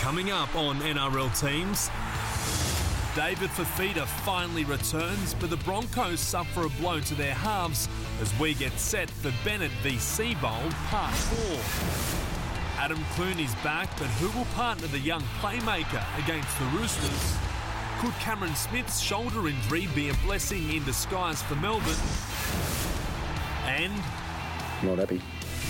Coming up on NRL teams. David Fifita finally returns, but the Broncos suffer a blow to their halves as we get set for Bennett v Seibold Part 4. Adam Clune's back, but who will partner the young playmaker against the Roosters? Could Cameron Smith's shoulder injury be a blessing in disguise for Melbourne? And Not happy.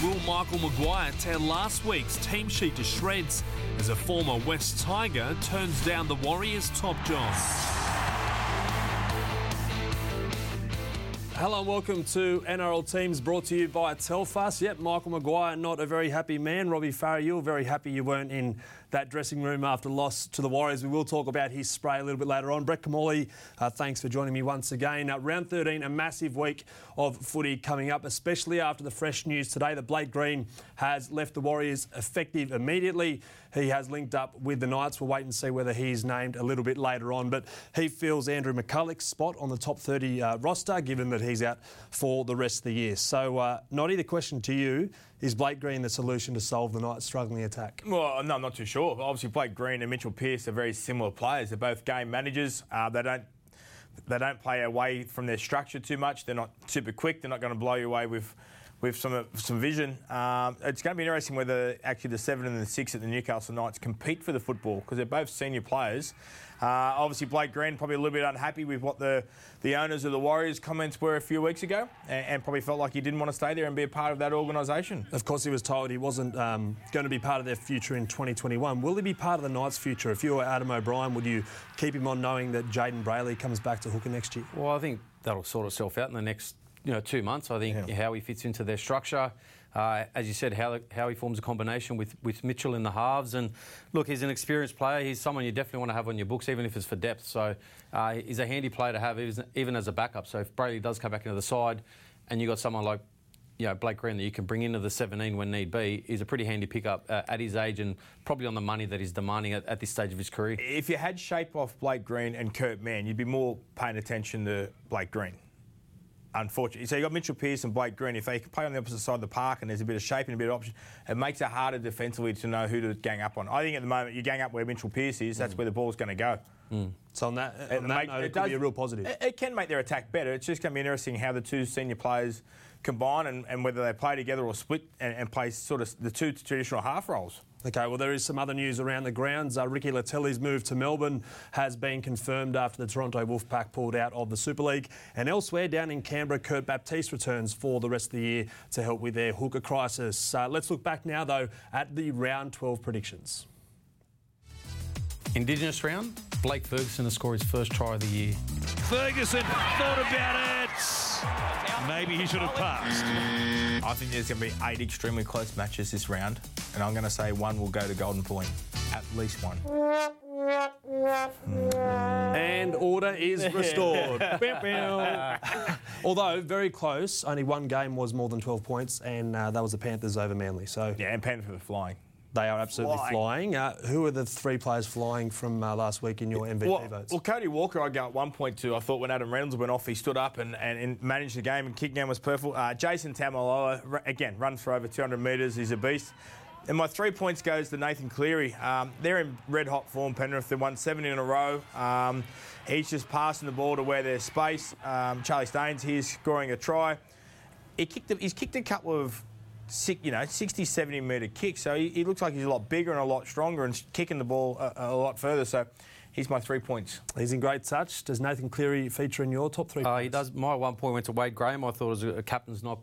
Will Michael Maguire tear last week's team sheet to shreds as a former West Tiger turns down the Warriors' top job? Hello and welcome to NRL Teams brought to you by Telfast. Yep, Michael Maguire, not a very happy man. Robbie Farah, you were very happy you weren't in that dressing room after loss to the Warriors. We will talk about his spray a little bit later on. Brett Kimmorley, uh, thanks for joining me once again. Uh, round 13, a massive week of footy coming up, especially after the fresh news today that Blake Green has left the Warriors effective immediately. He has linked up with the Knights. We'll wait and see whether he's named a little bit later on. But he fills Andrew McCulloch's spot on the top 30 uh, roster, given that he's out for the rest of the year. So, uh, Noddy, the question to you is Blake Green the solution to solve the Knights' struggling attack? Well, no, I'm not too sure. Obviously, Blake Green and Mitchell Pearce are very similar players. They're both game managers. Uh, they don't they don't play away from their structure too much. They're not super quick. They're not going to blow you away with with some some vision. Um, it's going to be interesting whether actually the seven and the six at the Newcastle Knights compete for the football because they're both senior players. Uh, obviously, Blake Green probably a little bit unhappy with what the, the owners of the Warriors comments were a few weeks ago, and, and probably felt like he didn't want to stay there and be a part of that organisation. Of course, he was told he wasn't um, going to be part of their future in 2021. Will he be part of the Knights' future? If you were Adam O'Brien, would you keep him on knowing that Jayden Brailey comes back to hooker next year? Well, I think that'll sort itself out in the next you know two months. I think Yeah. how he fits into their structure. Uh, as you said, how, how he forms a combination with, with Mitchell in the halves. And look, he's an experienced player. He's someone you definitely want to have on your books, even if it's for depth. So uh, he's a handy player to have, even- even as a backup. So if Brady does come back into the side and you've got someone like you know, Blake Green that you can bring into the 17 when need be, he's a pretty handy pickup uh, at his age and probably on the money that he's demanding at, at this stage of his career. If you had shape off Blake Green and Kurt Mann, you'd be more paying attention to Blake Green. Unfortunately, so you've got Mitchell Pearce and Blake Green. If they play on the opposite side of the park and there's a bit of shape and a bit of option, it makes it harder defensively to know who to gang up on. I think at the moment you gang up where Mitchell Pearce is. That's where the ball's going to go. Hmm. So on that, It on that make- note, it, could does- be a real positive. It, it can make their attack better. It's just going to be interesting how the two senior players combine and, and whether they play together or split and, and play sort of the two traditional half roles. Okay, well, there is some other news around the grounds. Uh, Ricky Leutele's move to Melbourne has been confirmed after the Toronto Wolfpack pulled out of the Super League. And elsewhere, down in Canberra, Kurt Baptiste returns for the rest of the year to help with their hooker crisis. Uh, let's look back now, though, at the round 12 predictions. Indigenous round, Blake Ferguson to score his first try of the year. Ferguson thought about it. Maybe he should have passed. I think there's going to be eight extremely close matches this round, and I'm going to say one will go to Golden Point. At least one. And order is restored. Bow, bow. Although very close, only one game was more than 12 points, and uh, that was the Panthers over Manly. So Yeah, and Panther for flying. They are absolutely Flying. flying. Uh, who are the three players flying from uh, last week in your MVP Well, votes? well, Cody Walker, I go at 1.2. I thought when Adam Reynolds went off, he stood up and, and, and managed the game and kick down was perfect. Uh, Jason Taumalolo, again, runs for over 200 metres. He's a beast. And my three points goes to Nathan Cleary. Um, they're in red hot form, Penrith. They won seven in a row. Um, he's just passing the ball to where there's space. Um, Charlie Staines, he's scoring a try. He kicked a, he's kicked a couple of you know, 60, 70 metre kick. So he, he looks like he's a lot bigger and a lot stronger and kicking the ball a, a lot further. So he's my three points. He's in great touch. Does Nathan Cleary feature in your top three? Uh, he does. My one point went to Wade Graham. I thought it was a, a captain's knock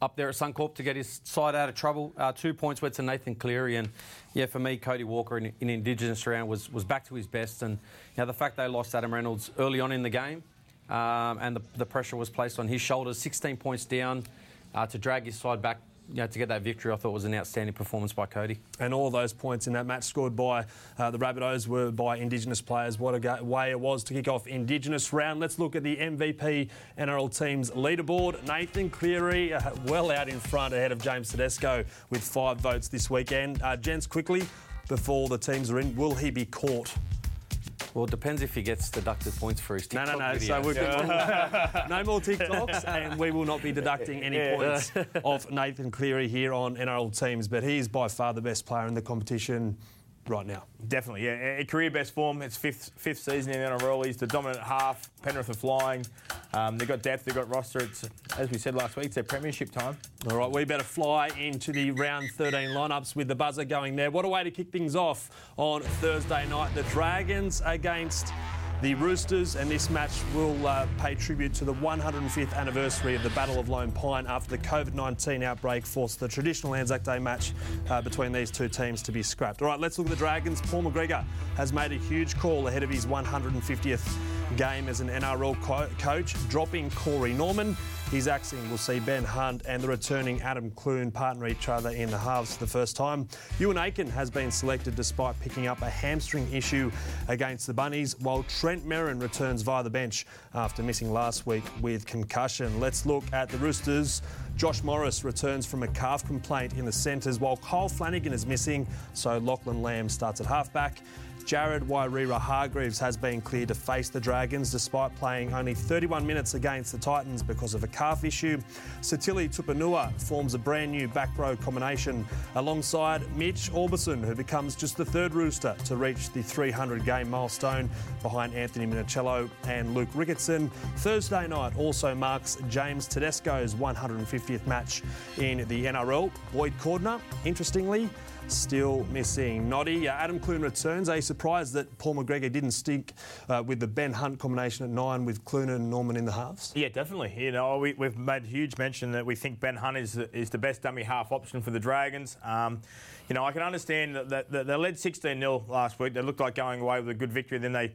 up there at Suncorp to get his side out of trouble. Uh, two points went to Nathan Cleary, and yeah, for me, Cody Walker in, in Indigenous round was was back to his best. And you know, the fact they lost Adam Reynolds early on in the game, um, and the, the pressure was placed on his shoulders. 16 points down uh, to drag his side back. You know, to get that victory, I thought was an outstanding performance by Cody. And all those points in that match scored by uh, the Rabbitohs were by Indigenous players. What a way it was to kick off Indigenous round. Let's look at the MVP NRL team's leaderboard. Nathan Cleary, uh, well out in front ahead of James Tedesco with five votes this weekend. Uh, gents, quickly, before the teams are in, will he be caught? Well, it depends if he gets deducted points for his No, TikTok no, no. videos. So we've got no more TikToks, and we will not be deducting any points off Nathan Cleary here on NRL teams. But he is by far the best player in the competition. Right now. Definitely, yeah. A career best form. It's fifth fifth season in the NRL. He's the dominant half. Penrith are flying. Um, they've got depth. They've got roster. It's as we said last week. It's their premiership time. All right, we better fly into the round 13 lineups with the buzzer going there. What a way to kick things off on Thursday night. The Dragons against the Roosters, and this match will uh, pay tribute to the 105th anniversary of the Battle of Lone Pine after the COVID 19 outbreak forced the traditional Anzac Day match uh, between these two teams to be scrapped. All right, let's look at the Dragons. Paul McGregor has made a huge call ahead of his 150th game as an NRL co- coach, dropping Corey Norman. His axing will see Ben Hunt and the returning Adam Clune partner each other in the halves for the first time. Euan Aitken has been selected despite picking up a hamstring issue against the Bunnies, while Trent Merrin returns via the bench after missing last week with concussion. Let's look at the Roosters. Josh Morris returns from a calf complaint in the centres, while Kyle Flanagan is missing, so Lachlan Lam starts at halfback. Jared Waerea Hargreaves has been cleared to face the Dragons despite playing only 31 minutes against the Titans because of a calf issue. Sitili Tupouniua forms a brand new back row combination alongside Mitch Aubusson, who becomes just the third rooster to reach the 300 game milestone behind Anthony Minichiello and Luke Ricketson. Thursday night also marks James Tedesco's 150th match in the NRL. Boyd Cordner, interestingly, still missing. Noddy, uh, Adam Clune returns. Are you surprised that Paul McGregor didn't stick uh, with the Ben Hunt combination at nine with Clune and Norman in the halves? Yeah, definitely. You know, we, have made huge mention that we think Ben Hunt is the, is the best dummy half option for the Dragons. Um, you know, I can understand that, that, that they led 16 0 last week. They looked like going away with a good victory. Then they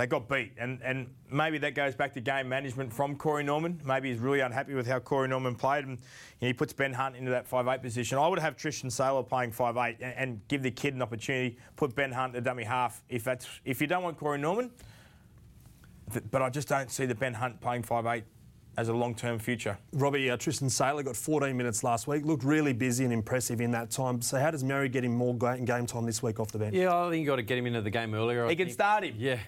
they got beat. And, and maybe that goes back to game management from Corey Norman. Maybe he's really unhappy with how Corey Norman played and you know, he puts Ben Hunt into that 5'8 position. I would have Tristan Sailor playing 5'8 and, and give the kid an opportunity, put Ben Hunt a dummy half if that's if you don't want Corey Norman. But I just don't see the Ben Hunt playing 5'8 as a long-term future. Robbie, uh, Tristan Sailor got 14 minutes last week. Looked really busy and impressive in that time. So how does Mary get him more game time this week off the bench? Yeah, I think you've got to get him into the game earlier. I he can start him. Yeah.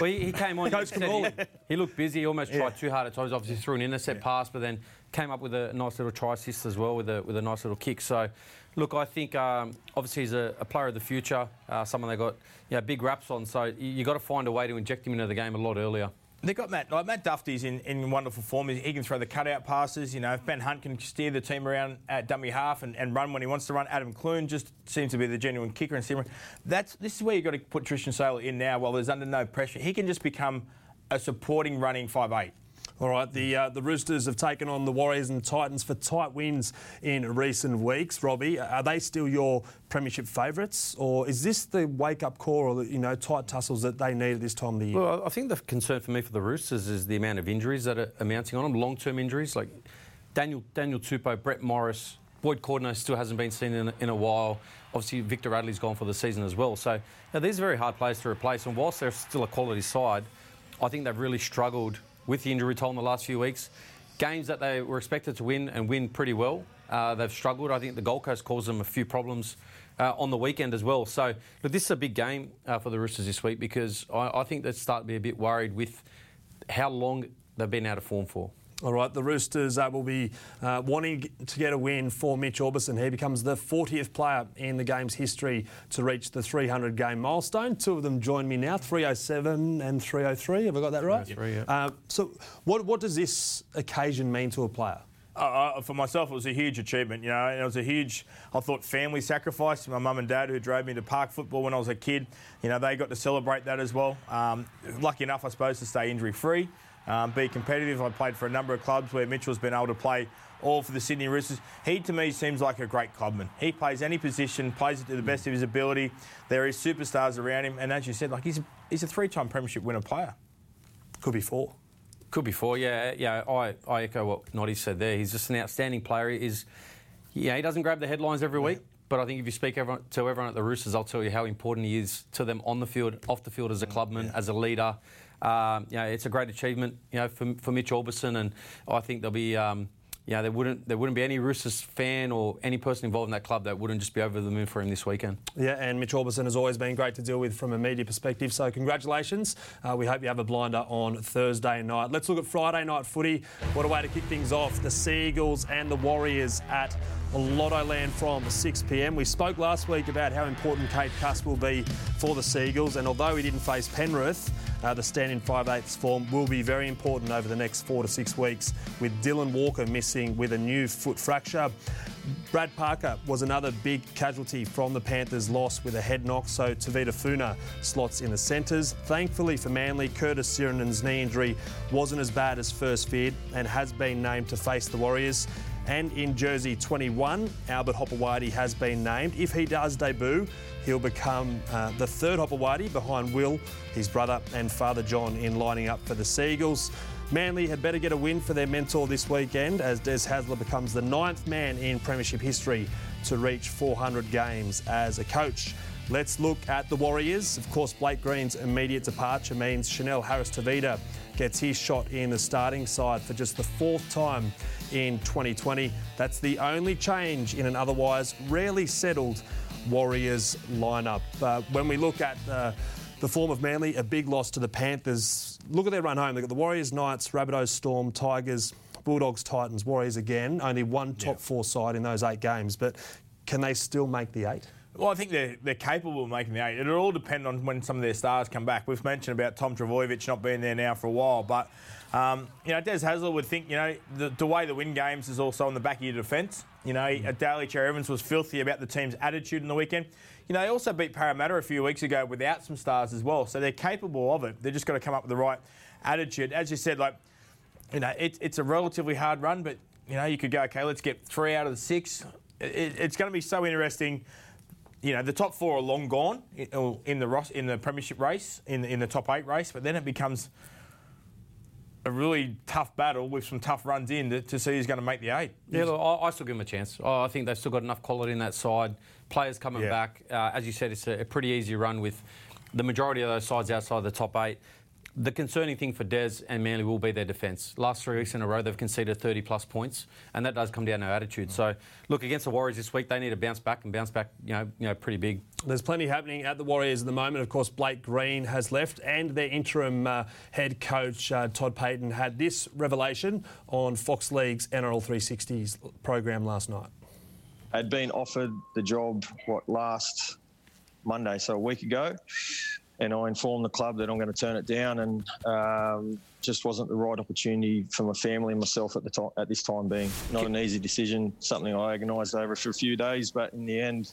Well, he, he came on. Coach he, he, looked busy. He almost yeah. tried too hard at times. Obviously, threw an intercept yeah. pass, but then came up with a nice little try assist as well with a with a nice little kick. So, look, I think um, obviously he's a, a, player of the future. Uh, someone they got you know, big raps on. So you, you got to find a way to inject him into the game a lot earlier. They've got Matt. Like Matt Dufty's in, in wonderful form. He can throw the cutout passes. You know, if Ben Hunt can steer the team around at dummy half and, and run when he wants to run, Adam Clune just seems to be the genuine kicker and steer. That's this is where you've got to put Tristan Sailor in now while there's under no pressure. He can just become a supporting running five eight. All right, the uh, the Roosters have taken on the Warriors and Titans for tight wins in recent weeks. Robbie, are they still your premiership favourites, or is this the wake up call or the, you know tight tussles that they need at this time of the year? Well, I think the concern for me for the Roosters is the amount of injuries that are mounting on them, long term injuries like Daniel Daniel Tupou, Brett Morris. Boyd Cordner still hasn't been seen in, in a while. Obviously, Victor Radley's gone for the season as well. So now, these are very hard players to replace. And whilst they're still a quality side, I think they've really struggled with the injury toll in the last few weeks. Games that they were expected to win and win pretty well, uh, they've struggled. I think the Gold Coast caused them a few problems uh, on the weekend as well. So, look, this is a big game uh, for the Roosters this week because I, I think they start to be a bit worried with how long they've been out of form for. All right, the Roosters uh, will be uh, wanting to get a win for Mitch Aubusson. He becomes the 40th player in the game's history to reach the 300 game milestone. Two of them join me now 307 and 303. Have I got that right? Three, yeah. Uh, so, what, what does this occasion mean to a player? Uh, uh, for myself, it was a huge achievement. You know, it was a huge, I thought, family sacrifice. My mum and dad, who drove me to park football when I was a kid, you know, they got to celebrate that as well. Um, lucky enough, I suppose, to stay injury free um, be competitive. I played for a number of clubs where Mitchell's been able to play all for the Sydney Roosters. He, to me, seems like a great clubman. He plays any position, plays it to the best of his ability. There is superstars around him, and as you said, like he's a, he's a three-time premiership winner player. Could be four. Could be four. Yeah, yeah. I, I echo what Noddy said there. He's just an outstanding player. Is yeah, he doesn't grab the headlines every week. But I think if you speak everyone, to everyone at the Roosters, I'll tell you how important he is to them on the field, off the field as a clubman, yeah. as a leader. Um, you know, it's a great achievement, you know, for, for Mitch Aubusson, and I think there'll be. Um, you know, there wouldn't there wouldn't be any Roosters fan or any person involved in that club that wouldn't just be over the moon for him this weekend. Yeah, and Mitch Aubusson has always been great to deal with from a media perspective. So congratulations. Uh, we hope you have a blinder on Thursday night. Let's look at Friday night footy. What a way to kick things off. The Seagulls and the Warriors at Lottoland from 6 pm. We spoke last week about how important Cade Cust will be for the Seagulls, and although he didn't face Penrith, uh, the stand in 5 8 form will be very important over the next four to six weeks, with Dylan Walker missing with a new foot fracture. Brad Parker was another big casualty from the Panthers' loss with a head knock, so Tevita Funa slots in the centres. Thankfully for Manly, Curtis Sironen's knee injury wasn't as bad as first feared and has been named to face the Warriors. And in jersey 21, Albert Hopoate has been named. If he does debut, he'll become uh, the third Hopoate behind Will, his brother, and Father John in lining up for the Seagulls. Manly had better get a win for their mentor this weekend as Des Hasler becomes the ninth man in Premiership history to reach 400 games as a coach. Let's look at the Warriors. Of course, Blake Green's immediate departure means Chanel Harris Tavita gets his shot in the starting side for just the fourth time in 2020. That's the only change in an otherwise rarely settled Warriors lineup. Uh, when we look at uh, the form of Manly, a big loss to the Panthers. Look at their run home. They've got the Warriors, Knights, Rabbitohs, Storm, Tigers, Bulldogs, Titans, Warriors again. Only one top yeah. four side in those eight games. But can they still make the eight? Well, I think they're, they're capable of making the eight. It'll all depend on when some of their stars come back. We've mentioned about Tom Trbojevic not being there now for a while, but um, you know, Des Hasler would think, you know, the, the, way to win games is also on the back of your defence. You know, mm. Daly Cherry Evans was filthy about the team's attitude in the weekend. You know, they also beat Parramatta a few weeks ago without some stars as well, so they're capable of it. They've just got to come up with the right attitude. As you said, like, you know, it, it's a relatively hard run, but, you know, you could go, okay, let's get three out of the six. It, it's going to be so interesting you know, the top four are long gone in the in the premiership race, in in the top eight race, but then it becomes a really tough battle with some tough runs in to, to see who's going to make the eight. Yeah, look, I, I, still give them a chance. I think they've still got enough quality in that side. Players coming yeah. back. Uh, as you said, it's a, a pretty easy run with the majority of those sides outside the top eight. The concerning thing for Des and Manly will be their defence. Last three weeks in a row, they've conceded 30 plus points, and that does come down to attitude. So, look against the Warriors this week, they need to bounce back and bounce back, you know, you know, pretty big. There's plenty happening at the Warriors at the moment. Of course, Blake Green has left, and their interim uh, head coach uh, Todd Payten, had this revelation on Fox League's NRL 360s program last night. I'd been offered the job what last Monday, so a week ago and I informed the club that I'm going to turn it down, and um, just wasn't the right opportunity for my family and myself at the time. At this time, being not an easy decision, something I agonised over for a few days, but in the end.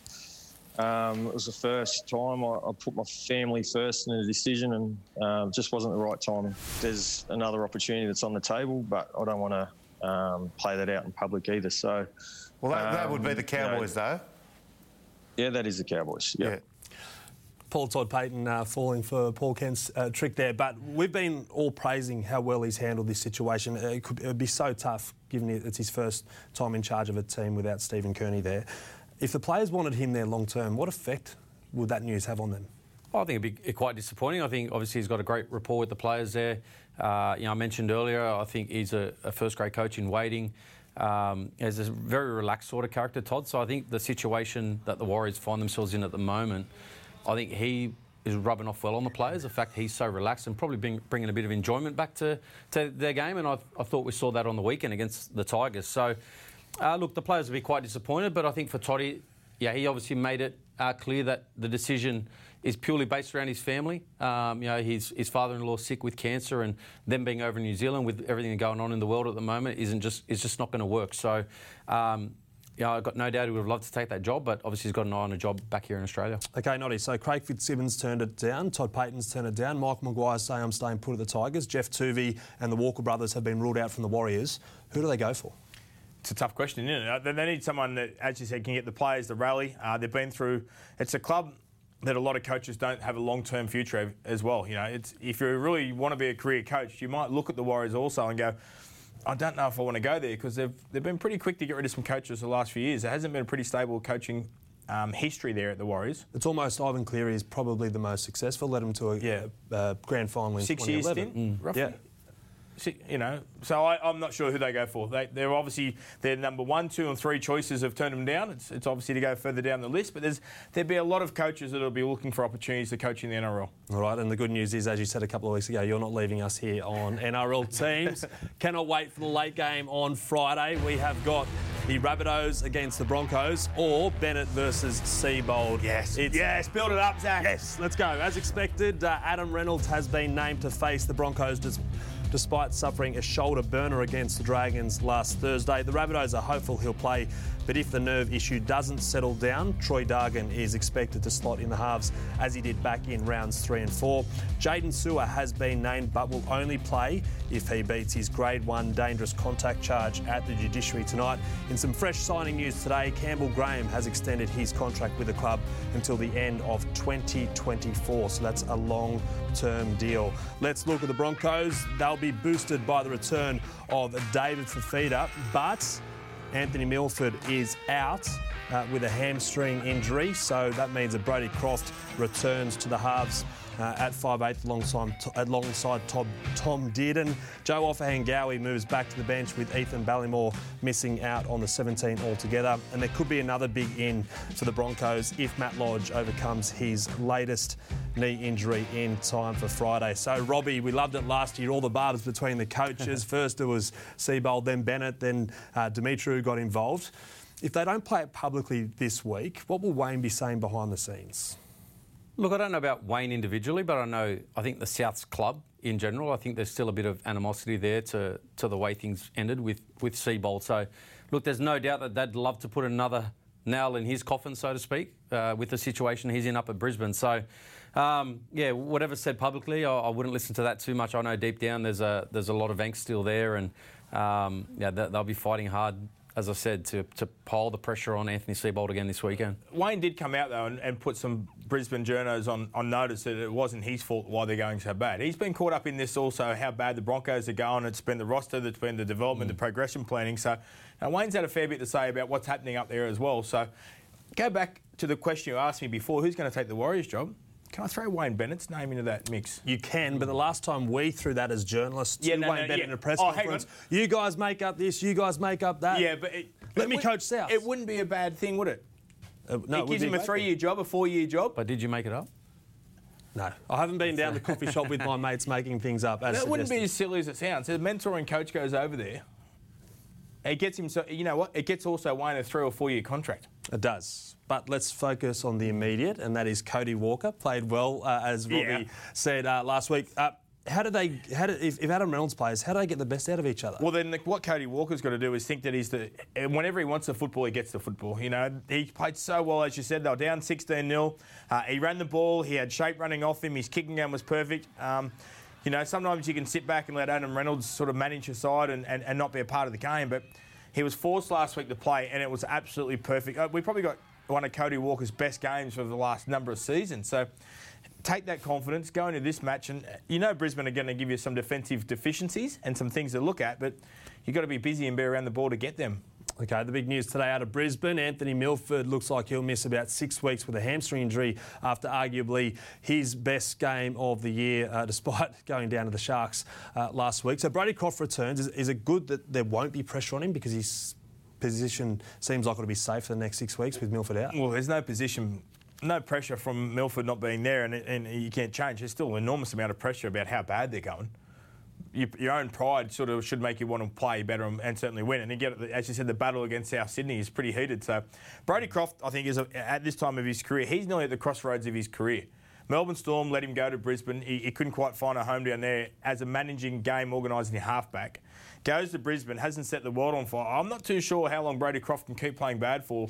Um, it was the first time I, I, put my family first in a decision, and um, just wasn't the right time. There's another opportunity that's on the table, but I don't want to um, play that out in public either. So, well, that, that would be the Cowboys, um, you know, though. Yeah, that is the Cowboys. Yep. Yeah. Paul Todd Payten uh, falling for Paul Kent's uh, trick there. But we've been all praising how well he's handled this situation. It it'd be so tough, given it's his first time in charge of a team without Stephen Kearney there. If the players wanted him there long term, what effect would that news have on them? I think it'd be quite disappointing. I think obviously he's got a great rapport with the players there. Uh, you know, I mentioned earlier, I think he's a, a first-grade coach in waiting. Um, he's a very relaxed sort of character, Todd. So I think the situation that the Warriors find themselves in at the moment I think he is rubbing off well on the players. The fact he's so relaxed and probably bring, bringing a bit of enjoyment back to, to their game. And I, I thought we saw that on the weekend against the Tigers. So, uh, look, the players will be quite disappointed. But I think for Toddy, yeah, he obviously made it uh, clear that the decision is purely based around his family. Um, you know, his, his father-in-law sick with cancer, and them being over in New Zealand with everything going on in the world at the moment isn't just is just not going to work. So. Um, yeah, I've got no doubt he would have loved to take that job, but obviously he's got an eye on a job back here in Australia. Okay, Noddy. So Craig Fitzsimmons turned it down. Todd Payten's turned it down. Michael Maguire saying I'm staying put at the Tigers. Geoff Toovey and the Walker brothers have been ruled out from the Warriors. Who do they go for? It's a tough question, isn't it? They need someone that, as you said, can get the players to rally. Uh, they've been through. It's a club that a lot of coaches don't have a long-term future as well. You know, it's if you really want to be a career coach, you might look at the Warriors also and go I don't know if I want to go there because they've they've been pretty quick to get rid of some coaches the last few years. There hasn't been a pretty stable coaching um, history there at the Warriors. It's almost Ivan Cleary is probably the most successful. Led them to a yeah. uh, grand final in six years stint, mm. roughly. Yeah. You know, so I, I'm not sure who they go for. They, they're obviously their number one, two, and three choices have turned them down. It's, it's obviously to go further down the list, but there's there'd be a lot of coaches that'll be looking for opportunities to coach in the NRL. All right, and the good news is, as you said a couple of weeks ago, you're not leaving us here on NRL teams. Cannot wait for the late game on Friday. We have got the Rabbitohs against the Broncos or Bennett versus Seibold. Yes, It's, yes, build it up, Zac. Yes, let's go. As expected, uh, Adam Reynolds has been named to face the Broncos des- despite suffering a shoulder burner against the Dragons last Thursday. The Rabbitohs are hopeful he'll play, but if the nerve issue doesn't settle down, Troy Dargan is expected to slot in the halves as he did back in rounds three and four. Jaydn Su'A has been named but will only play if he beats his grade one dangerous contact charge at the judiciary tonight. In some fresh signing news today, Campbell Graham has extended his contract with the club until the end of 2024. So that's a long term deal. Let's look at the Broncos. They'll be boosted by the return of David Fifita, but Anthony Milford is out uh, with a hamstring injury, so that means that Brodie Croft returns to the halves uh, at 5'8 alongside, alongside Tom, Tom Dearden. Joe Ofahengaue moves back to the bench with Ethan Bullemor missing out on the 17 altogether. And there could be another big in for the Broncos if Matt Lodge overcomes his latest knee injury in time for Friday. So, Robbie, we loved it last year, all the barbs between the coaches. First it was Seibold, then Bennett, then uh, Demetriou got involved. If they don't play it publicly this week, what will Wayne be saying behind the scenes? Look, I don't know about Wayne individually, but I know I think the South's club in general. I think there's still a bit of animosity there to, to the way things ended with with Seibold. So, look, there's no doubt that they'd love to put another nail in his coffin, so to speak, uh, with the situation he's in up at Brisbane. So, um, yeah, whatever's said publicly, I, I, wouldn't listen to that too much. I know deep down there's a there's a lot of angst still there, and um, yeah, they'll be fighting hard as I said, to, to pile the pressure on Anthony Seibold again this weekend. Wayne did come out, though, and, and put some Brisbane journos on, on notice that it wasn't his fault why they're going so bad. He's been caught up in this also, how bad the Broncos are going. It's been the roster, that's been the development, mm. the progression planning. So now Wayne's had a fair bit to say about what's happening up there as well. So go back to the question you asked me before who's going to take the Warriors job? Can I throw Wayne Bennett's name into that mix? You can, but the last time we threw that as journalists yeah, to no, Wayne no, Bennett yeah. in a press oh, conference, you guys make up this, you guys make up that. Yeah, but it, let it me would, coach South. It wouldn't be a bad thing, would it? Uh, no, it, gives him a three-year job, a four-year job. But did you make it up? No, I haven't been down the coffee shop with my mates making things up. As that wouldn't be as silly as it sounds. The mentoring coach goes over there. It gets him. So, you know what? It gets also Wayne a three or four-year contract. It does. But let's focus on the immediate, and that is Cody Walker. Played well, uh, as Robbie yeah. said uh, last week. Uh, how do they? How do, if, if, Adam Reynolds plays, how do they get the best out of each other? Well, then what Cody Walker's got to do is think that he's the. Whenever he wants the football, he gets the football. You know, he played so well, as you said. They were down 16 0 uh, He ran the ball. He had shape running off him. His kicking game was perfect. Um, you know, sometimes you can sit back and let Adam Reynolds sort of manage your side and, and, and not be a part of the game, but. He was forced last week to play, and it was absolutely perfect. Uh, we probably got one of Cody Walker's best games for the last number of seasons. So take that confidence, go into this match, and you know Brisbane are going to give you some defensive deficiencies and some things to look at, but you've got to be busy and be around the ball to get them. Okay, the big news today out of Brisbane Anthony Milford looks like he'll miss about six weeks with a hamstring injury after arguably his best game of the year, uh, despite going down to the Sharks uh, last week. So Brodie Croft returns. Is, is it good that there won't be pressure on him because his position seems like it'll be safe for the next six weeks with Milford out? Well, there's no position no pressure from Milford not being there, and, and, you can't change. There's still an enormous amount of pressure about how bad they're going your, your, own pride sort of should make you want to play better and, and certainly win. And again, as you said, the battle against South Sydney is pretty heated. So Brodie Croft, I think, is a, at this time of his career, he's nearly at the crossroads of his career. Melbourne Storm let him go to Brisbane. He, he couldn't quite find a home down there as a managing game organising halfback. Goes to Brisbane, hasn't set the world on fire. I'm not too sure how long Brodie Croft can keep playing bad for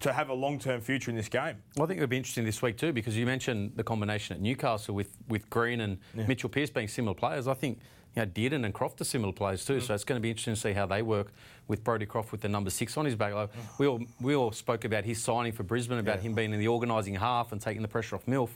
to have a long-term future in this game. Well, I think it would be interesting this week too because you mentioned the combination at Newcastle with, with Green and yeah. Mitchell Pearce being similar players. I think you know, Dearden and Croft are similar players too, mm. so it's going to be interesting to see how they work with Brodie Croft with the number six on his back. Like, mm. we all we all spoke about his signing for Brisbane, about yeah. him being in the organising half and taking the pressure off Milf.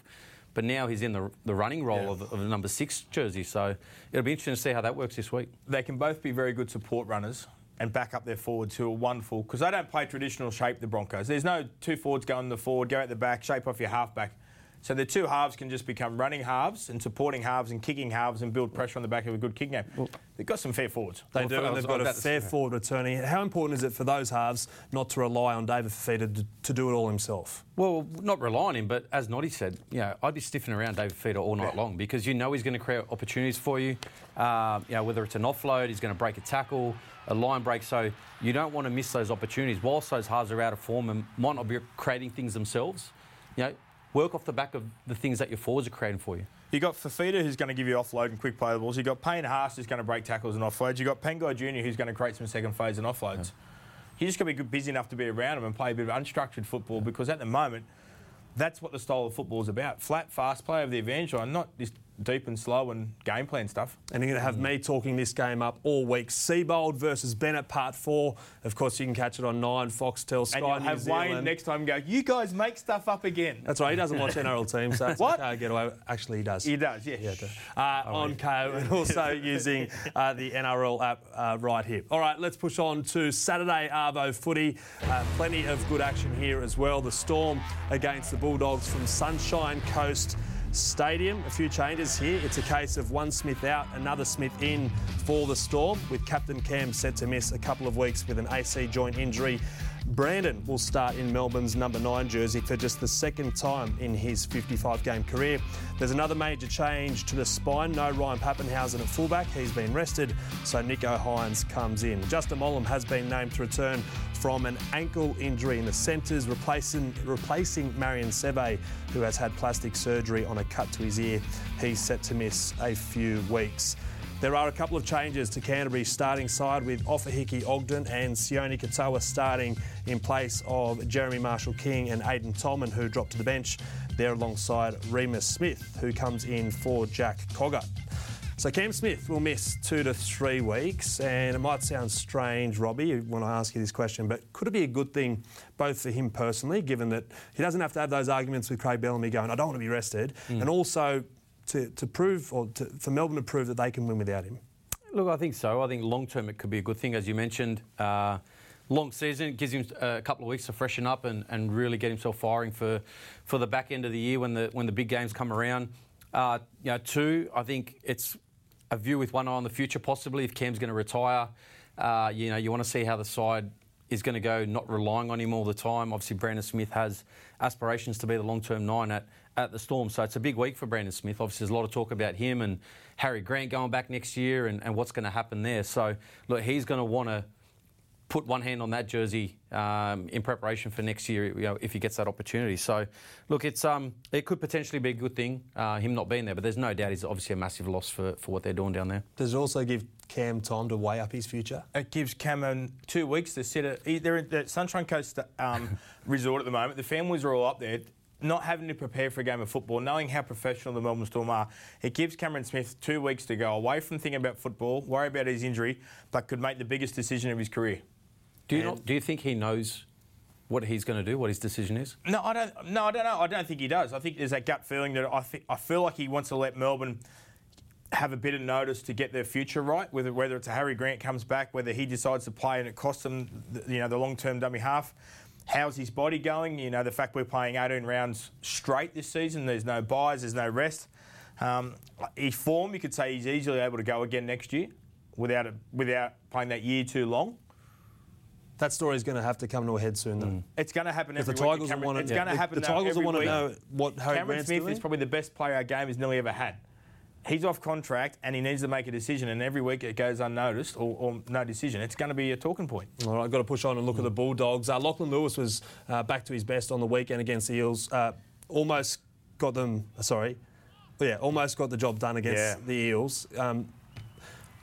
But now he's in the, the running role yeah. of, of the number six jersey, so it'll be interesting to see how that works this week. They can both be very good support runners and back up their forwards who are wonderful because they don't play traditional shape, the Broncos. There's no two forwards going the forward, go at the back, shape off your halfback. So the two halves can just become running halves and supporting halves and kicking halves and build pressure on the back of a good kick game. They've got some fair forwards. They Well, do, and they've I got was a fair say- forward returning. How important is it for those halves not to rely on David Fifita to, to do it all himself? Well, not rely on him, but as Noddy said, you know, I'd be stiffing around David Feeder all night long because you know he's going to create opportunities for you. Um, you know, whether it's an offload, he's going to break a tackle, a line break. So you don't want to miss those opportunities. Whilst those halves are out of form and might not be creating things themselves, you know, work off the back of the things that your forwards are creating for you. You got Fifita who's going to give you offload and quick play balls. You got Payne Haas who's going to break tackles and offloads. You got Pangai Junior who's going to create some second phase and offloads. You just got to be good- busy enough to be around them and play a bit of unstructured football because at the moment, that's what the style of football is about. Flat, fast play over the advantage line, not this deep and slow and game plan stuff. And you're going to have me talking this game up all week. Seibold versus Bennett, part four. Of course, you can catch it on Nine, Foxtel, Sky And you'll New have Zealand. Wayne next time go, you guys make stuff up again. That's right. He doesn't watch NRL teams, so it's What? okay, get away. Actually, he does. He does, yes. yeah. uh, on Kayo and also using uh, the NRL app uh, right here. All right, let's push on to Saturday Arvo footy. Uh, plenty of good action here as well. The Storm against the Bulldogs from Sunshine Coast. Stadium. A few changes here. It's a case of one Smith out, another Smith in for the Storm, with Captain Cam set to miss a couple of weeks with an AC joint injury. Brandon will start in Melbourne's number nine jersey for just the second time in his 55 game career. There's another major change to the spine. No Ryan Papenhuyzen at fullback. He's been rested, so Nicho Hynes comes in. Justin Mollum has been named to return from an ankle injury in the centres, replacing, replacing Marion Seve, who has had plastic surgery on a cut to his ear. He's set to miss a few weeks. There are a couple of changes to Canterbury's starting side with Ofahiki Ogden and Sione Katoa starting in place of Jeremy Marshall King and Aiden Tolman, who dropped to the bench. They're alongside Remus Smith, who comes in for Jack Cogger. So Cam Smith will miss two to three weeks, and it might sound strange, Robbie, when I ask you this question, but could it be a good thing both for him personally, given that he doesn't have to have those arguments with Craig Bellamy going, I don't want to be rested, mm. and also to, to prove, or to, for Melbourne to prove that they can win without him? Look, I think so. I think long term it could be a good thing, as you mentioned. Uh, long season gives him a couple of weeks to freshen up and, and really get himself firing for, for the back end of the year when the when the big games come around. Uh, you know, two, I think it's a view with one eye on the future, possibly if Cam's going to retire. Uh, you know, you want to see how the side is going to go, not relying on him all the time. Obviously, Brandon Smith has aspirations to be the long-term nine at, at the Storm, so it's a big week for Brandon Smith. Obviously, there's a lot of talk about him and Harry Grant going back next year and, and what's going to happen there. So, look, he's going to want to put one hand on that jersey um, in preparation for next year, you know, if he gets that opportunity. So, look, it's um, it could potentially be a good thing, uh, him not being there, but there's no doubt he's obviously a massive loss for, for what they're doing down there. Does it also give Cam time to weigh up his future? It gives Cameron two weeks to sit at. They're at the Sunshine Coast um, Resort at the moment. The families are all up there. Not having to prepare for a game of football, knowing how professional the Melbourne Storm are, it gives Cameron Smith two weeks to go away from thinking about football, worry about his injury, but could make the biggest decision of his career. Do you not, do you think he knows what he's going to do, what his decision is? No, I don't. No, I don't know. I don't think he does. I think there's that gut feeling that I think I feel like he wants to let Melbourne have a bit of notice to get their future right. Whether whether it's a Harry Grant comes back, whether he decides to play and it costs them, the- you know, the long-term dummy half. How's his body going? You know, the fact we're playing 18 rounds straight this season. There's no buys. There's no rest. Um, his form, you could say, he's easily able to go again next year without it, without playing that year too long. That story is going to have to come to a head soon, though. It's going to happen every the. Tigers will Cameron- want to. It's going to happen The now Tigers will want to week. know what Harry Cameron Grant's Smith doing. is probably the best player our game has nearly ever had. He's off contract and he needs to make a decision, and every week it goes unnoticed or, or no decision. It's going to be a talking point. All right, I've got to push on and look at the Bulldogs. Uh, Lachlan Lewis was uh, back to his best on the weekend against the Eels. Uh, almost got them. Sorry, yeah, almost got the job done against Yeah. the Eels. Um,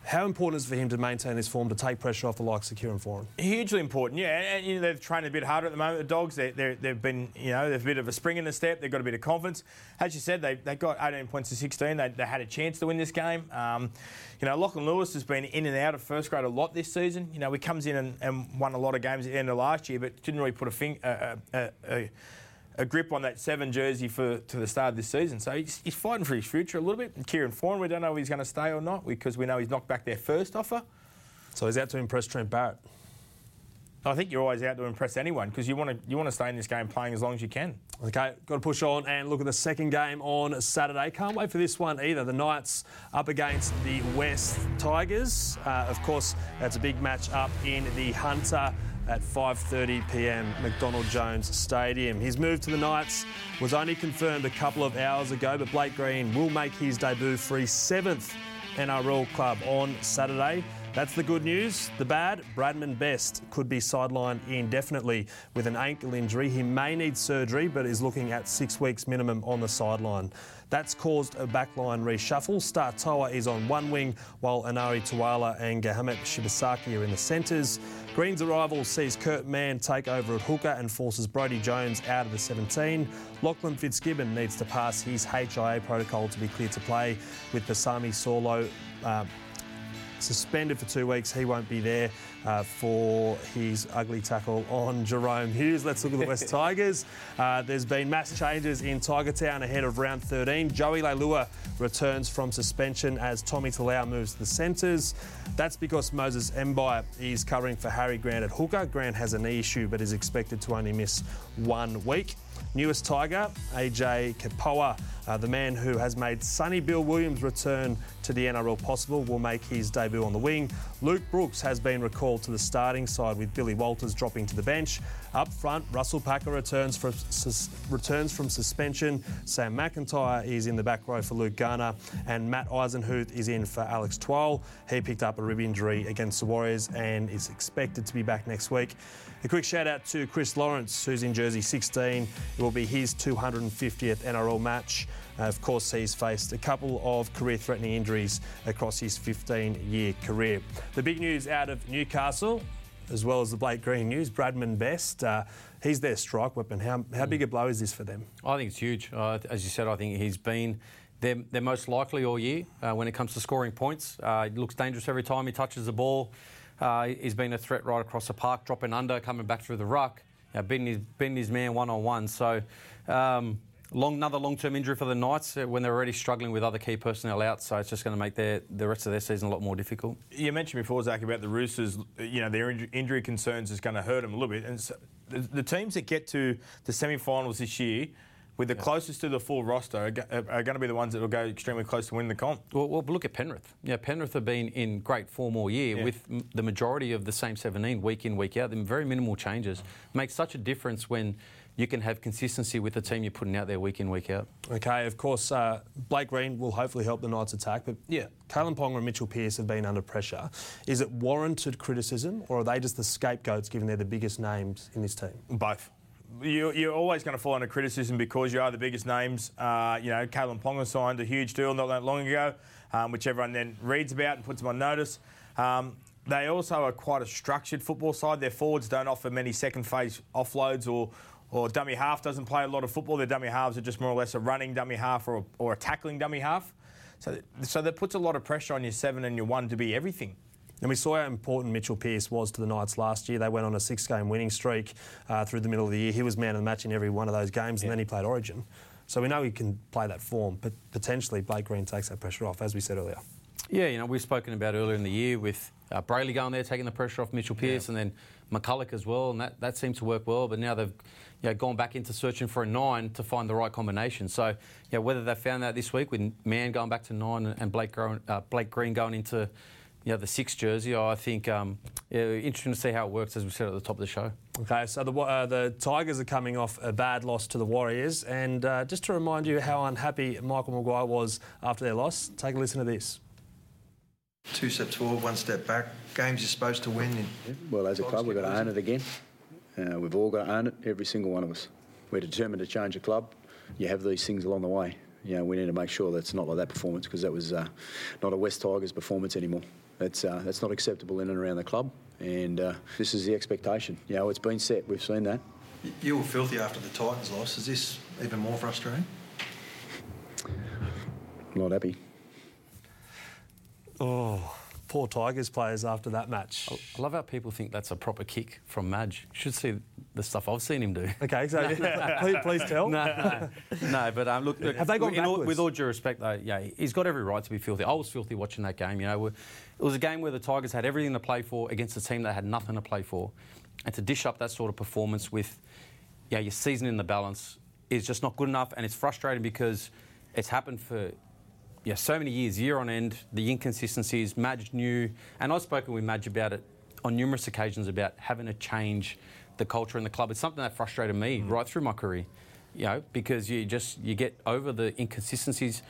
how important is it for him to maintain his form to take pressure off the likes of Kieran Foran? Hugely important, yeah. And, you know, they've trained a bit harder at the moment. The dogs, they, they're, they've been, you know, they've a bit of a spring in the step. They've got a bit of confidence. As you said, they, they got 18 points to 16. They, they had a chance to win this game. Um, you know, Lachlan Lewis has been in and out of first grade a lot this season. You know, he comes in and, and won a lot of games at the end of last year, but didn't really put a, fing, a, a, a, a grip on that seven jersey for to the start of this season. So he's, he's fighting for his future a little bit. And Kieran Foran, we don't know if he's going to stay or not because we know he's knocked back their first offer. So he's out to impress Trent Barrett. I think you're always out to impress anyone because you want to you want to stay in this game playing as long as you can. Okay, got to push on and look at the second game on Saturday. Can't wait for this one either. The Knights up against the West Tigers. Uh, of course, that's a big match up in the Hunter at 5:30 p.m. McDonald Jones Stadium. His move to the Knights was only confirmed a couple of hours ago, but Blake Green will make his debut for his seventh NRL club on Saturday. That's the good news. The bad, Bradman Best could be sidelined indefinitely with an ankle injury. He may need surgery, but is looking at six weeks minimum on the sideline. That's caused a backline reshuffle. Starford To'a is on one wing, while Enari Tuala and Gehamat Shibasaki are in the centres. Green's arrival sees Kurt Mann take over at hooker and forces Brodie Jones out of the 17. Lachlan Fitzgibbon needs to pass his HIA protocol to be cleared to play with Pasami Saulo. Uh, suspended for two weeks. He won't be there uh, for his ugly tackle on Jerome Hughes. Let's look at the West Tigers. Uh, there's been mass changes in Tiger Town ahead of round 13. Joey Leilua returns from suspension as Tommy Talau moves to the centres. That's because Moses Mbye is covering for Harry Grant at hooker. Grant has a knee issue but is expected to only miss one week. Newest Tiger, AJ Kepaoa, uh, the man who has made Sonny Bill Williams return to the NRL possible, will make his debut on the wing. Luke Brooks has been recalled to the starting side with Billy Walters dropping to the bench. Up front, Russell Packer returns from, sus- returns from suspension. Sam McIntyre is in the back row for Luke Garner, and Matt Eisenhuth is in for Alex Twal. He picked up a rib injury against the Warriors and is expected to be back next week. A quick shout out to Chris Lawrence, who's in jersey 16. It will be his 250th NRL match. Uh, of course, he's faced a couple of career threatening injuries across his 15 year career. The big news out of Newcastle, as well as the Blake Green news, Bradman Best. Uh, he's their strike weapon. How, how big a blow is this for them? I think it's huge. Uh, as you said, I think he's been their, most likely all year uh, when it comes to scoring points. Uh, he looks dangerous every time he touches the ball. Uh, he's been a threat right across the park, dropping under, coming back through the ruck, you know, beating, his, beating his man one on one. So, um, long, another long term injury for the Knights uh, when they're already struggling with other key personnel out. So, it's just going to make their, the rest of their season a lot more difficult. You mentioned before, Zac, about the Roosters. You know, their injury, concerns is going to hurt them a little bit. And so the, the teams that get to the semi finals this year, with the closest to the full roster, are, are going to be the ones that will go extremely close to win the comp. Well, well, look at Penrith. Yeah, Penrith have been in great form all year Yeah. with m- the majority of the same 17 week in, week out. Them very minimal changes. Makes such a difference when you can have consistency with the team you're putting out there week in, week out. Okay, of course, uh, Blake Green will hopefully help the Knights attack, but Yeah. Kalyn Ponga and Mitchell Pearce have been under pressure. Is it warranted criticism, or are they just the scapegoats given they're the biggest names in this team? Both. You, you're always going to fall under criticism because you are the biggest names. Uh, you know, Kalyn Ponga signed a huge deal not that long ago, um, which everyone then reads about and puts them on notice. Um, they also are quite a structured football side. Their forwards don't offer many second phase offloads or, or dummy half doesn't play a lot of football. Their dummy halves are just more or less a running dummy half or, or a tackling dummy half. So, so that puts a lot of pressure on your seven and your one to be everything. And we saw how important Mitchell Pearce was to the Knights last year. They went on a six game winning streak uh, through the middle of the year. He was man of the match in every one of those games, and then he played Origin. So we know he can play that form, but potentially Blake Green takes that pressure off, as we said earlier. Yeah, you know, we've spoken about earlier in the year with uh, Brailey going there, taking the pressure off Mitchell Pearce, and then McCulloch as well, and that, that seemed to work well. But now they've you know, gone back into searching for a nine to find the right combination. So, you know, whether they found that this week with Mann going back to nine and- Blake, uh, Blake Green going into you know, the six jersey, I think um, yeah, interesting to see how it works, as we said at the top of the show. Okay, so the, uh, the Tigers are coming off a bad loss to the Warriors. And uh, just to remind you how unhappy Michael Maguire was after their loss, take a listen to this. Two steps forward, one step back. Games you're supposed to win. In. Well, as a club, we've got to own it again. Uh, we've all got to own it, every single one of us. We're determined to change a club. You have these things along the way. You know, we need to make sure that's not like that performance because that was uh, not a West Tigers performance anymore. That's uh, that's not acceptable in and around the club, and uh, this is the expectation. You know, it's been set. We've seen that. You were filthy after the Titans loss. Is this even more frustrating? I'm not happy. Oh, poor Tigers players after that match. I love how people think that's a proper kick from Madge. You should see the stuff I've seen him do. Okay, so please, please tell. no, no, no. But um, look, look, Have they gone in all- with all due respect, though, yeah, he's got every right to be filthy. I was filthy watching that game. You know, it was a game where the Tigers had everything to play for against a team that had nothing to play for. and to dish up that sort of performance with, yeah, your season in the balance is just not good enough, and it's frustrating because it's happened for yeah, so many years, year on end, the inconsistencies. Madge knew, and I've spoken with Madge about it on numerous occasions about having to change the culture in the club. It's something that frustrated me mm. right through my career, you know, because you just you get over the inconsistencies.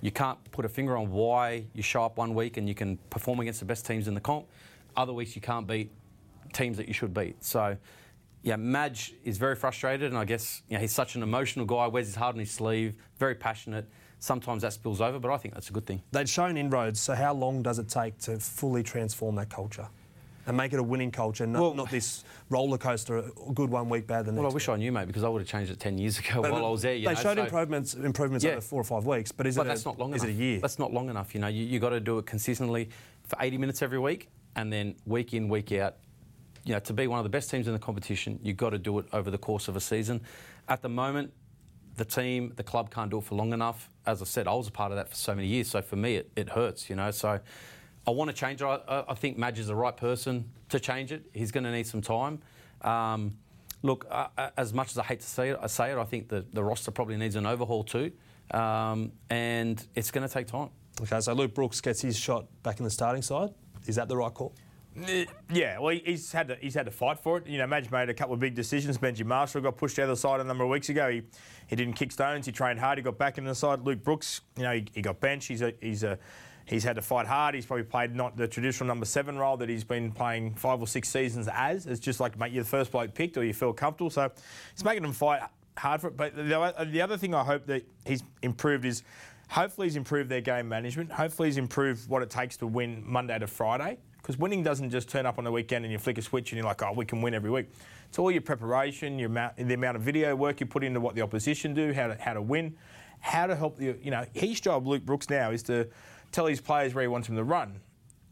You can't put a finger on why you show up one week and you can perform against the best teams in the comp. Other weeks you can't beat teams that you should beat. So, yeah, Madge is very frustrated, and I guess you know, he's such an emotional guy. Wears his heart on his sleeve, very passionate. Sometimes that spills over, but I think that's a good thing. They'd shown inroads, so how long does it take to fully transform that culture? And make it a winning culture, not, Well- not this roller coaster, a good one week, bad the next. Well, I wish I knew, mate, because I would have changed it 10 years ago But while I was there. You they know, showed so- improvements, improvements Yeah. over four or five weeks, but is but it that's a, not long is enough. it a year? That's not long enough. You know, you, you got to do it consistently for 80 minutes every week, and then week in, week out. You know, to be one of the best teams in the competition, you've got to do it over the course of a season. At the moment, the team, the club can't do it for long enough. As I said, I was a part of that for so many years, so for me, it, it hurts. You know, so I want to change it. I, I- I think Madge is the right person to change it. He's going to need some time. Um, look, uh, as much as I hate to say it, I say it. I think the, the roster probably needs an overhaul too, um, and it's going to take time. Okay, so Luke Brooks gets his shot back in the starting side. Is that the right call? Yeah, well, he's had to, he's had to fight for it. You know, Madge made a couple of big decisions. Benji Marshall got pushed out of the side a number of weeks ago. He he didn't kick stones. He trained hard. He got back in the side. Luke Brooks, you know, he, he got benched. He's a he's a he's had to fight hard. He's probably played not the traditional number seven role that he's been playing five or six seasons as. It's just like mate, you're the first bloke picked, or you feel comfortable. So it's making him fight hard for it. But the, the other thing I hope that he's improved is. Hopefully, he's improved their game management. Hopefully, he's improved what it takes to win Monday to Friday. Because winning doesn't just turn up on the weekend and you flick a switch and you're like, oh, we can win every week. It's all your preparation, your amount, the amount of video work you put into what the opposition do, how to, how to win, how to help the, you know, his job, Luke Brooks, now is to tell his players where he wants them to run,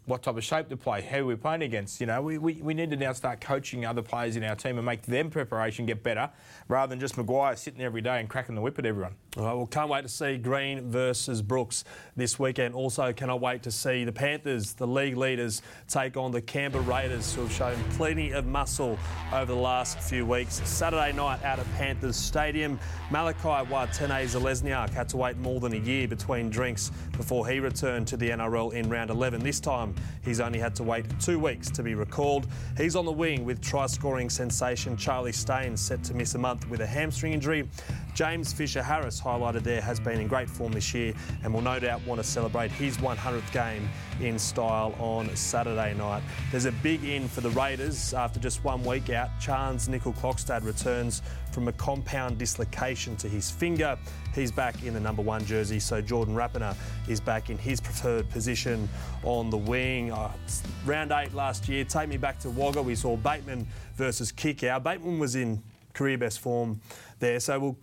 what type of shape to play, who we're playing against. You know, we, we, we need to now start coaching other players in our team and make them preparation get better rather than just Maguire sitting every day and cracking the whip at everyone. All right, well, can't wait to see Green versus Brooks this weekend. Also, cannot wait to see the Panthers, the league leaders, take on the Canberra Raiders, who have shown plenty of muscle over the last few weeks. Saturday night out at Panthers Stadium, Malakai Watene-Zelezniak had to wait more than a year between drinks before he returned to the NRL in round 11. This time, he's only had to wait two weeks to be recalled. He's on the wing with try scoring sensation Charlie Staines set to miss a month with a hamstring injury. James Fisher Harris, highlighted there, has been in great form this year and will no doubt want to celebrate his 100th game in style on Saturday night. There's a big in for the Raiders after just one week out. Charnze Nicoll-Klokstad returns from a compound dislocation to his finger. He's back in the number one jersey, so Jordan Rapana is back in his preferred position on the wing. It's round eight last year, take me back to Wagga. We saw Bateman versus Kikau. Bateman was in career best form there, so we'll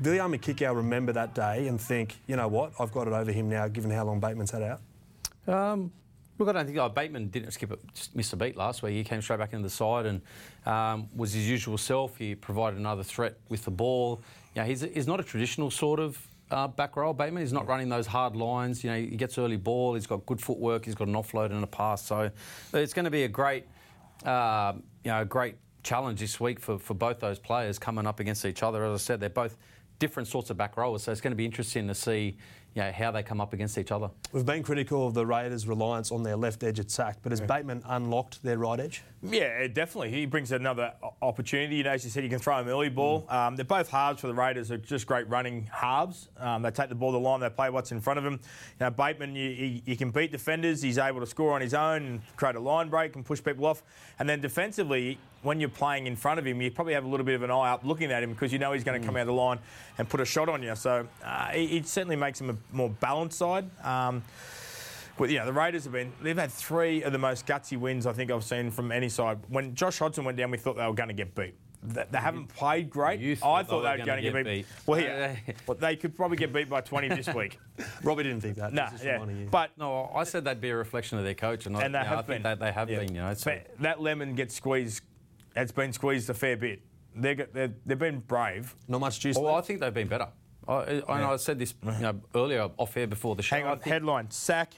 Viliami Kikau remember that day and think, you know what, I've got it over him now, given how long Bateman's had out. Um, look, I don't think oh, Bateman didn't skip it, missed a beat last week. He came straight back into the side and um, was his usual self. He provided another threat with the ball. You know, he's, he's not a traditional sort of uh, back row. Bateman He's not running those hard lines. You know, he gets early ball. He's got good footwork. He's got an offload and a pass. So it's going to be a great, uh, you know, great challenge this week for, for both those players coming up against each other. As I said, they're both different sorts of back rowers, so it's going to be interesting to see you know, how they come up against each other. We've been critical of the Raiders' reliance on their left edge attack, but has Bateman unlocked their right edge? Yeah, definitely. He brings another opportunity. You know, as you said, you can throw him early ball. Um, they're both halves for the Raiders. They're just great running halves. Um, they take the ball to the line. They play what's in front of them. You know, Bateman, you, you, you can beat defenders. He's able to score on his own and create a line break and push people off. And then defensively, when you're playing in front of him, you probably have a little bit of an eye up looking at him because you know he's going to come out of the line and put a shot on you. So uh, it, it certainly makes him a more balanced side. Um, well, you know, the Raiders have been, they've had three of the most gutsy wins I think I've seen from any side. When Josh Hodgson went down, we thought they were going to get beat. They, they haven't played great. You I thought thought they they were were gonna get, get beat. beat. Well, yeah, well, they could probably get beat by 20 this week. Robbie didn't think that. nah, yeah. one a year. But, No, I said they'd be a reflection of their coach, and, I, and they you know, have I think been. They, they have Yeah. been, you know. So. That lemon gets squeezed, it's been squeezed a fair bit. They're, they're, they've been brave. Not much juice Well, I think they've been better. I, I, and I said this you know, earlier off air before the show. Hang on, think- headline sack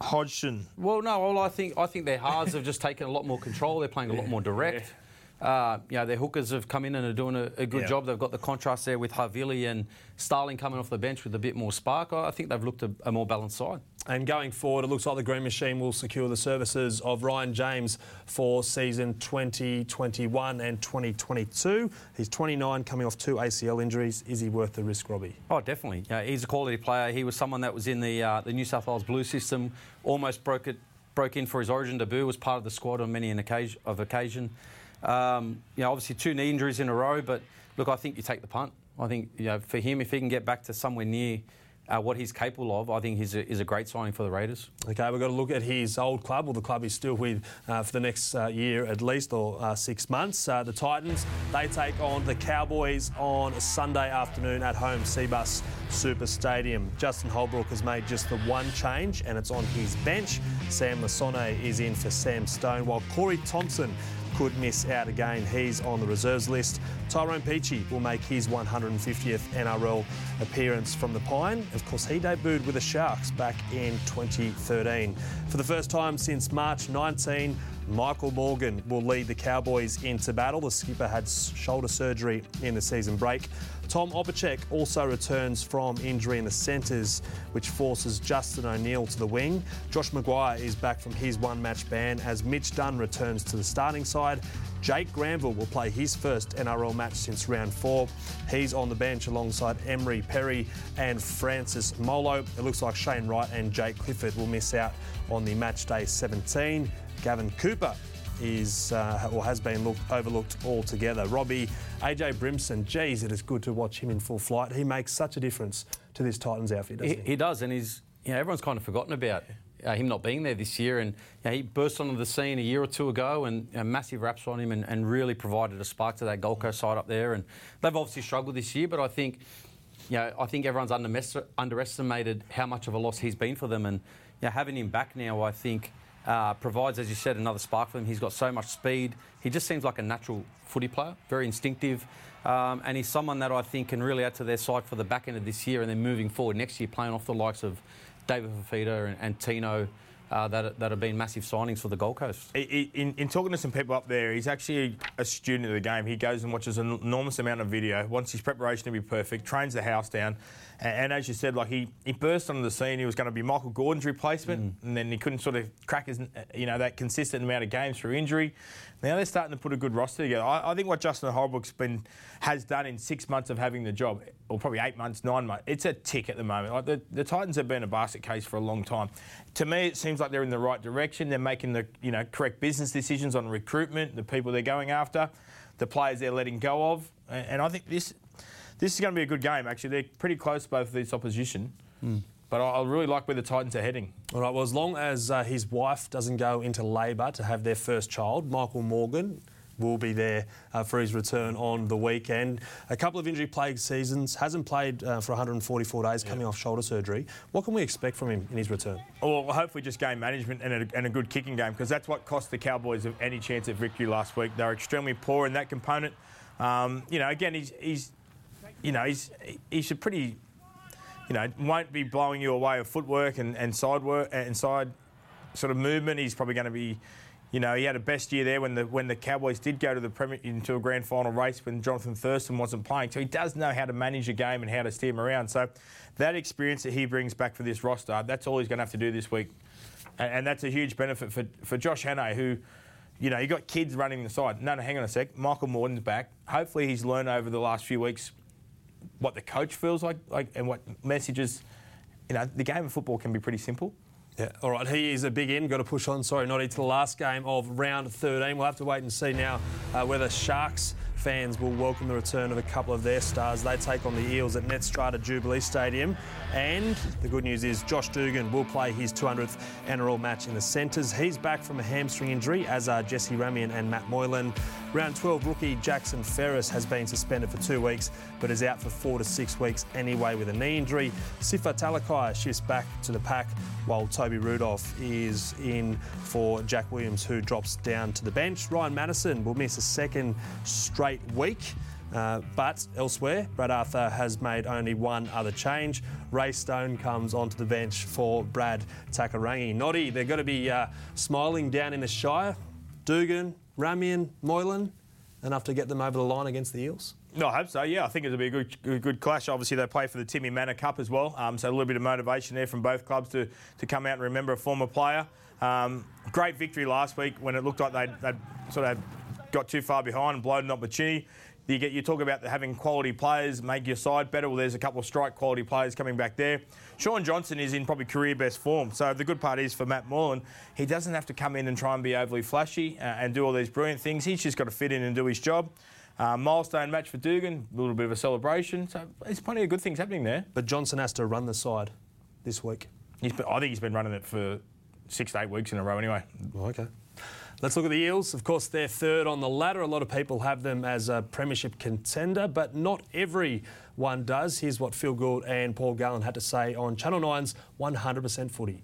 Hodgson. Well, no. Well, I think I think their halves have just taken a lot more control. They're playing a lot more direct. Uh, you know, their hookers have come in and are doing a, a good Yeah. job. They've got the contrast there with Havili and Starling coming off the bench with a bit more spark. I I think they've looked a, a more balanced side. And going forward, it looks like the Green Machine will secure the services of Ryan James for season 2021 and 2022. He's 29, coming off two ACL injuries. Is he worth the risk, Robbie? Oh, definitely. Yeah, he's a quality player. He was someone that was in the uh, the New South Wales Blue system, almost broke it broke in for his Origin debut. Was part of the squad on many an occasion of occasion. Um, you know, obviously two knee injuries in a row, but look, I think you take the punt. I think you know for him, if he can get back to somewhere near. Uh, what he's capable of, I think he's a, is a great signing for the Raiders. Okay, we've got to look at his old club, or the club he's still with uh, for the next uh, year at least, or uh, six months. Uh, the Titans, they take on the Cowboys on a Sunday afternoon at home, Cbus Super Stadium. Justin Holbrook has made just the one change, and it's on his bench. Sam Lisone is in for Sam Stone, while Corey Thompson could miss out again. He's on the reserves list. Tyrone Peachey will make his 150th NRL appearance from the Pine. Of course, he debuted with the Sharks back in 2013. For the first time since March 19, Michael Morgan will lead the Cowboys into battle. The skipper had shoulder surgery in the season break. Tom Opacic also returns from injury in the centres, which forces Justin O'Neill to the wing. Josh McGuire is back from his one match ban as Mitch Dunn returns to the starting side. Jake Granville will play his first NRL match since round four. He's on the bench alongside Emry Pere and Francis Molo. It looks like Shane Wright and Jake Clifford will miss out on the match day 17. Gavin Cooper is uh, or has been looked, overlooked altogether. Robbie, AJ Brimson, geez, it is good to watch him in full flight. He makes such a difference to this Titans outfit, doesn't He, he? he does, and he's you know everyone's kind of forgotten about uh, him not being there this year. And you know, he burst onto the scene a year or two ago, and you know, massive raps on him, and, and really provided a spark to that Gold Coast side up there. And they've obviously struggled this year, but I think you know I think everyone's underestimated how much of a loss he's been for them, and you know, having him back now, I think. Uh, provides, as you said, another spark for him. He's got so much speed. He just seems like a natural footy player, very instinctive, um, and he's someone that I think can really add to their side for the back end of this year and then moving forward next year, playing off the likes of David Fifita and, and Tino, uh, that, that have been massive signings for the Gold Coast. In, in talking to some people up there, he's actually a student of the game. He goes and watches an enormous amount of video, wants his preparation to be perfect, trains the house down. And, as you said, like he, he burst onto the scene. He was going to be Michael Gordon's replacement, mm. and then he couldn't sort of crack his, you know, that consistent amount of games through injury. Now they're starting to put a good roster together. I, I think what Justin Holbrook's been has done in six months of having the job, or probably eight months, nine months, it's a tick at the moment. Like the, the Titans have been a basket case for a long time. To me, it seems like they're in the right direction. They're making the you know correct business decisions on recruitment, the people they're going after, the players they're letting go of, and, and I think this this is going to be a good game. Actually, they're pretty close both of these opposition, but I, I really like where the Titans are heading. All right, well, as long as uh, his wife doesn't go into labour to have their first child, Michael Morgan will be there uh, for his return on the weekend. A couple of injury plagued seasons, hasn't played uh, for 144 days, coming off shoulder surgery. What can we expect from him in his return? Well, hopefully just game management and a, and a good kicking game because that's what cost the Cowboys of any chance at victory last week. They were extremely poor in that component. Um, you know, again, he's, he's you know, he's he's a pretty, you know, won't be blowing you away with footwork and, and side work and side sort of movement. He's probably going to be, you know, he had a best year there when the when the Cowboys did go to the Premier into a grand final race when Jonathan Thurston wasn't playing. So he does know how to manage a game and how to steer him around. So that experience that he brings back for this roster, that's all he's going to have to do this week, and, and that's a huge benefit for for Josh Hannay who. You know, you got kids running the side. No, no, hang on a sec. Michael Morgan's back. Hopefully, he's learned over the last few weeks what the coach feels like, like, and what messages. You know, the game of football can be pretty simple. Yeah, all right. He is a big in. Got to push on. Sorry, Noddy, to the last game of round 13. We'll have to wait and see now uh, whether Sharks fans will welcome the return of a couple of their stars. They take on the Eels at Netstrata Jubilee Stadium. And the good news is Josh Dugan will play his 200th NRL match in the centres. He's back from a hamstring injury, as are Jesse Ramien and Matt Moylan. Round 12 rookie Jackson Ferris has been suspended for two weeks, but is out for four to six weeks anyway with a knee injury. Sifa Talakai shifts back to the pack, while Toby Rudolph is in for Jack Williams, who drops down to the bench. Ryan Matterson will miss a second straight week. Uh, but elsewhere, Brad Arthur has made only one other change. Ray Stone comes onto the bench for Brad Takairangi. Noddy, they're going to be uh, smiling down in the Shire. Dugan, Ramien, Moylan, enough to get them over the line against the Eels? No, I hope so. Yeah, I think it'll be a good, good, good clash. Obviously, they play for the Timmy Mannah Cup as well, um, so a little bit of motivation there from both clubs to, to come out and remember a former player. Um, great victory last week when it looked like they'd, they'd sort of got too far behind and blown an opportunity. You get you talk about having quality players make your side better. Well, there's a couple of strike quality players coming back there. Shaun Johnson is in probably career best form. So the good part is for Matt Moylan, he doesn't have to come in and try and be overly flashy uh, and do all these brilliant things. He's just got to fit in and do his job. Uh, milestone match for Dugan, a little bit of a celebration. So there's plenty of good things happening there. But Johnson has to run the side this week. Been, I think he's been running it for six to eight weeks in a row anyway. Okay. Let's look at the Eels. Of course, they're third on the ladder. A lot of people have them as a premiership contender, but not everyone does. Here's what Phil Gould and Paul Gallen had to say on Channel 9's 100% footy.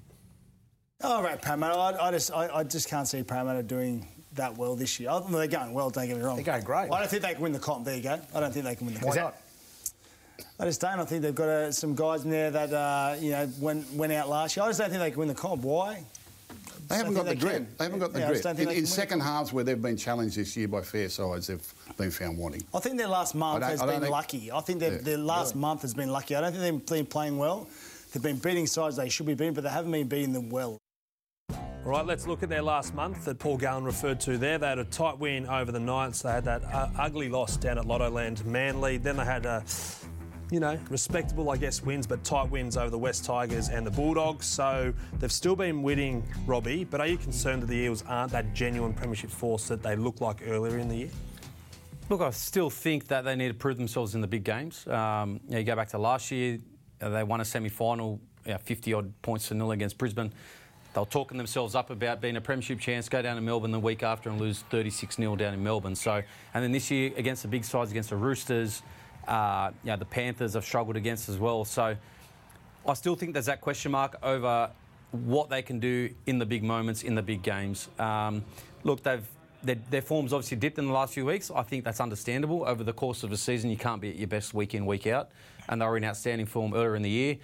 Oh, right, Parramatta. I, I just, I, I, just can't see Parramatta doing that well this year. they're going well, don't get me wrong. They're going great. I don't think they can win the comp. There you go. I don't think they can win the comp. Why not? I just don't. I think they've got uh, some guys in there that uh, you know went went out last year. I just don't think they can win the comp. Why? They haven't got the grit. They haven't got the yeah, grit. In, in second halves where they've been challenged this year by fair sides, they've been found wanting. I think their last month has been think, lucky. I think their, yeah, their last month has been lucky. I don't think they've been playing well. They've been beating sides they should be beating, but they haven't been beating them well. All right, let's look at their last month that Paul Gallen referred to there. They had a tight win over the Knights. They had that uh, ugly loss down at Lottoland Manly. Then they had a you know, respectable, I guess, wins, but tight wins over the West Tigers and the Bulldogs. So they've still been winning, Robbie. But are you concerned that the Eels aren't that genuine premiership force that they looked like earlier in the year? Look, I still think that they need to prove themselves in the big games. Um, you, know, you go back to last year, uh, they won a semi-final, you know, 50 odd points to nil against Brisbane. They were talking themselves up about being a premiership chance, go down to Melbourne the week after and lose 36 0 down in Melbourne. So, and then this year against the big sides, against the Roosters, uh, you know, the Panthers have struggled against as well. So I still think there's that question mark over what they can do in the big moments, in the big games. Um, look, they've their, their, form's obviously dipped in the last few weeks. I think that's understandable. Over the course of a season, you can't be at your best week in, week out. And they were in outstanding form earlier in the year.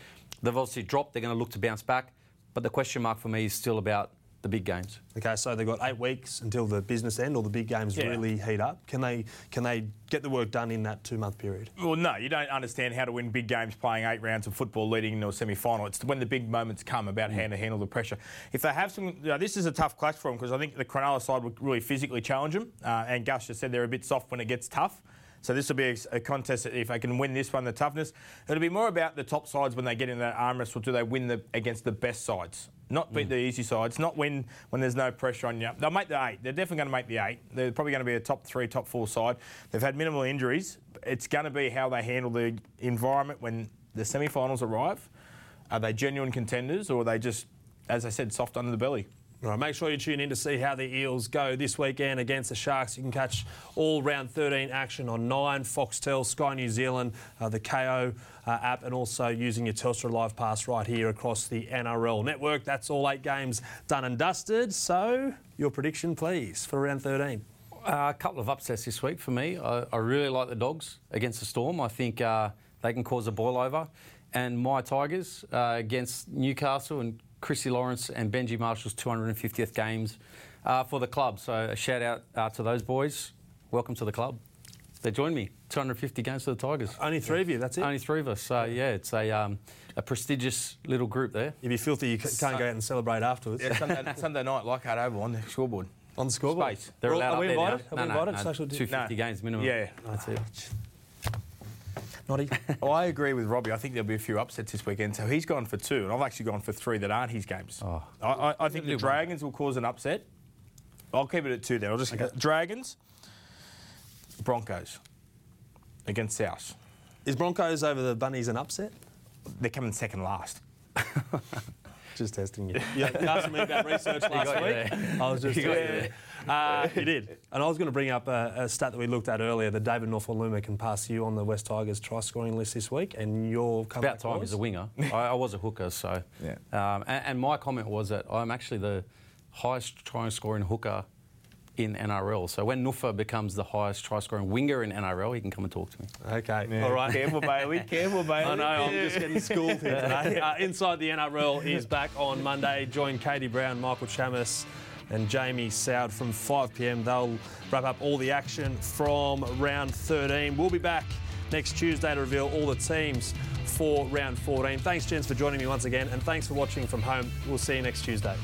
They've obviously dropped. They're going to look to bounce back. But the question mark for me is still about the big games. Okay, so they've got eight weeks until the business end or the big games yeah. really heat up. Can they can they get the work done in that two month period? Well, no, you don't understand how to win big games playing eight rounds of football leading into a semi final. It's when the big moments come about mm. how to handle the pressure. If they have some, you know, this is a tough clash for them because I think the Cronulla side would really physically challenge them. Uh, and Gus just said they're a bit soft when it gets tough. So this will be a, a contest if they can win this one, the toughness. It'll be more about the top sides when they get in that arm wrestle. Do they win the, against the best sides? Not beat mm. the easy sides. Not win when there's no pressure on you. They'll make the eight. They're definitely going to make the eight. They're probably going to be a top three, top four side. They've had minimal injuries. It's going to be how they handle the environment when the semi-finals arrive. Are they genuine contenders or are they just, as I said, soft under the belly? All right, make sure you tune in to see how the Eels go this weekend against the Sharks. You can catch all round 13 action on 9, Foxtel, Sky New Zealand, uh, the Kayo uh, app, and also using your Telstra Live Pass right here across the NRL network. That's all eight games done and dusted. So, your prediction, please, for round 13. Uh, a couple of upsets this week for me. I, I, really like the Dogs against the Storm. I think uh, they can cause a boil over. And my Tigers uh, against Newcastle and Chrissy Lawrence and Benji Marshall's 250th games uh, for the club. So a shout out uh, to those boys. Welcome to the club. They joined me. 250 games for the Tigers. Only three of you, that's it? Only three of us. So, yeah, it's a, um, a prestigious little group there. If you're filthy, you can't go out and celebrate afterwards. Yeah, Sunday, Sunday night, like that over on the scoreboard. On the scoreboard? Space. They're allowed are we invited? Are no, we invited? No, no, 250 no. games minimum. Yeah. That's it. Noddy? well, I agree with Robbie. I think there'll be a few upsets this weekend. So he's gone for two, and I've actually gone for three that aren't his games. Oh. I, I, I think the Dragons will cause an upset. I'll keep it at two there. I'll just okay. Dragons, Broncos against South. Is Broncos over the Bunnies an upset? They're coming second last. just testing you. Yeah, asked me about research last week. I was just. You, yeah. uh, you did. And I was going to bring up a, a, stat that we looked at earlier that David Nofoaluma can pass you on the West Tigers try scoring list this week, and your About time he's a winger. I, I, was a hooker, so. Yeah. Um, and, and, my comment was that I'm actually the highest try scoring hooker in NRL. So when Nufa becomes the highest try scoring winger in NRL, he can come and talk to me. Okay, yeah. all right. Careful, Bailey. Careful, Bailey. I know. I'm just getting schooled here today. Uh, Inside the NRL is back on Monday. Join Katie Brown, Michael Chammas. And Jamie Soward from 5 pm. They'll wrap up all the action from round 13. We'll be back next Tuesday to reveal all the teams for round 14. Thanks, gents, for joining me once again, and thanks for watching from home. We'll see you next Tuesday.